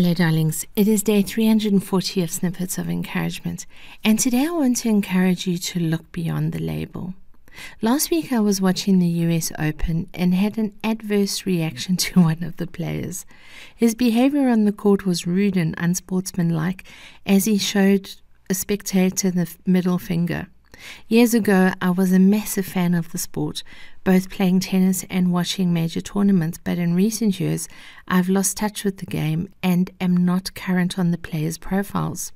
Hello, darlings. It is day 340 of Snippets of Encouragement, and today I want to encourage you to look beyond the label. Last week I was watching the US Open and had an adverse reaction to one of the players. His behavior on the court was rude and unsportsmanlike as he showed a spectator the middle finger. Years ago, I was a massive fan of the sport, both playing tennis and watching major tournaments, but in recent years, I've lost touch with the game and am not current on the players' profiles.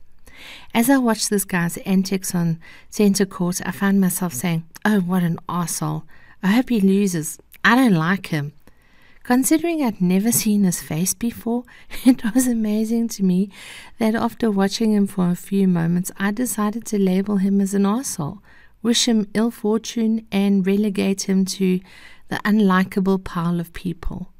As I watched this guy's antics on centre court, I found myself saying, Oh, what an arsehole. I hope he loses. I don't like him. Considering I'd never seen his face before, it was amazing to me that after watching him for a few moments, I decided to label him as an arsehole, wish him ill fortune, and relegate him to the unlikable pile of people.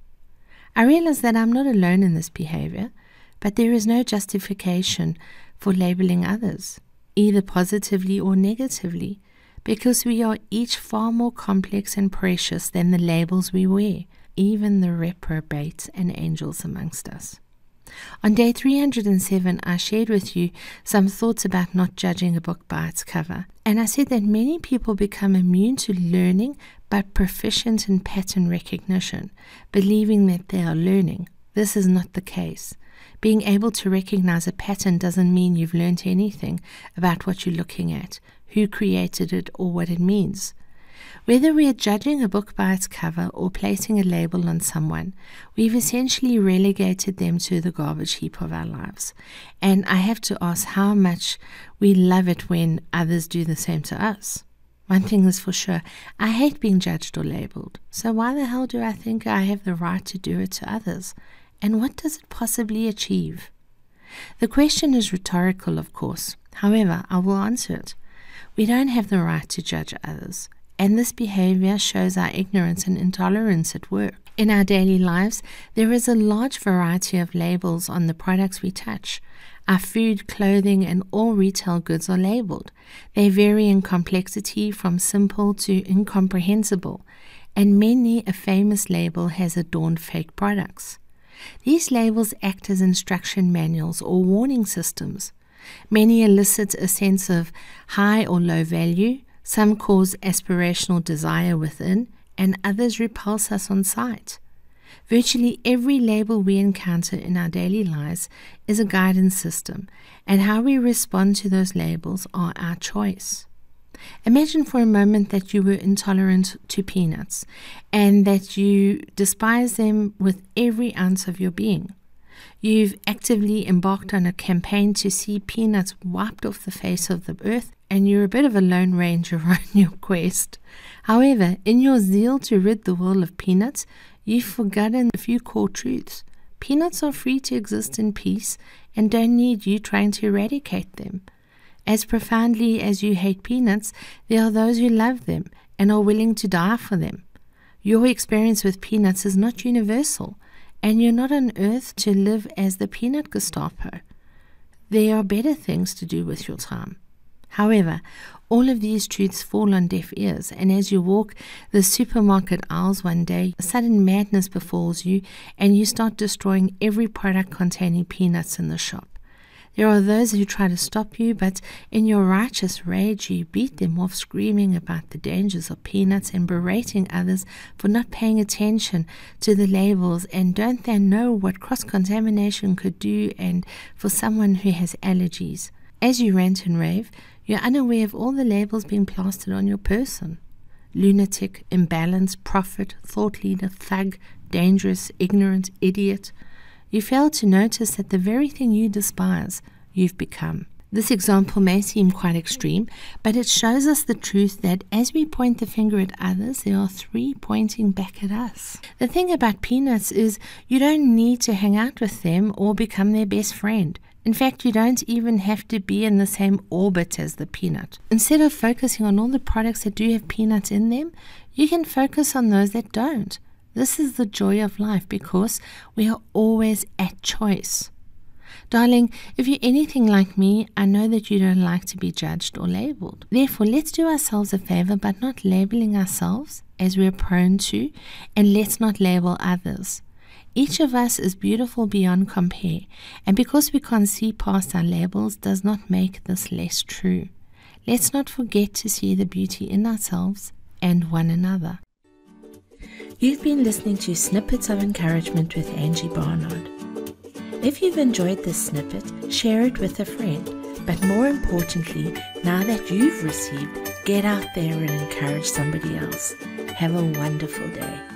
I realize that I'm not alone in this behavior, but there is no justification for labeling others, either positively or negatively, because we are each far more complex and precious than the labels we wear even the reprobates and angels amongst us. On day 307, I shared with you some thoughts about not judging a book by its cover. And I said that many people become immune to learning but proficient in pattern recognition, believing that they are learning. This is not the case. Being able to recognize a pattern doesn't mean you've learned anything about what you're looking at, who created it, or what it means. Whether we are judging a book by its cover or placing a label on someone, we've essentially relegated them to the garbage heap of our lives. And I have to ask how much we love it when others do the same to us. One thing is for sure I hate being judged or labeled. So why the hell do I think I have the right to do it to others? And what does it possibly achieve? The question is rhetorical, of course. However, I will answer it. We don't have the right to judge others and this behavior shows our ignorance and intolerance at work. In our daily lives, there is a large variety of labels on the products we touch. Our food, clothing, and all retail goods are labeled. They vary in complexity from simple to incomprehensible, and many a famous label has adorned fake products. These labels act as instruction manuals or warning systems. Many elicit a sense of high or low value, some cause aspirational desire within, and others repulse us on sight. Virtually every label we encounter in our daily lives is a guidance system, and how we respond to those labels are our choice. Imagine for a moment that you were intolerant to peanuts and that you despise them with every ounce of your being. You've actively embarked on a campaign to see peanuts wiped off the face of the earth, and you're a bit of a lone ranger on your quest. However, in your zeal to rid the world of peanuts, you've forgotten a few core truths. Peanuts are free to exist in peace and don't need you trying to eradicate them. As profoundly as you hate peanuts, there are those who love them and are willing to die for them. Your experience with peanuts is not universal and you're not on earth to live as the peanut Gestapo. There are better things to do with your time. However, all of these truths fall on deaf ears, and as you walk the supermarket aisles one day, a sudden madness befalls you, and you start destroying every product containing peanuts in the shop. There are those who try to stop you, but in your righteous rage, you beat them off, screaming about the dangers of peanuts and berating others for not paying attention to the labels. And don't they know what cross contamination could do and for someone who has allergies? As you rant and rave, you're unaware of all the labels being plastered on your person lunatic, imbalanced, prophet, thought leader, thug, dangerous, ignorant, idiot you fail to notice that the very thing you despise, you've become. This example may seem quite extreme, but it shows us the truth that as we point the finger at others, there are three pointing back at us. The thing about peanuts is you don't need to hang out with them or become their best friend. In fact, you don't even have to be in the same orbit as the peanut. Instead of focusing on all the products that do have peanuts in them, you can focus on those that don't. This is the joy of life because we are always at choice. Darling, if you're anything like me, I know that you don't like to be judged or labeled. Therefore, let's do ourselves a favor by not labeling ourselves as we're prone to, and let's not label others. Each of us is beautiful beyond compare, and because we can't see past our labels does not make this less true. Let's not forget to see the beauty in ourselves and one another. You've been listening to Snippets of Encouragement with Angie Barnard. If you've enjoyed this snippet, share it with a friend. But more importantly, now that you've received, get out there and encourage somebody else. Have a wonderful day.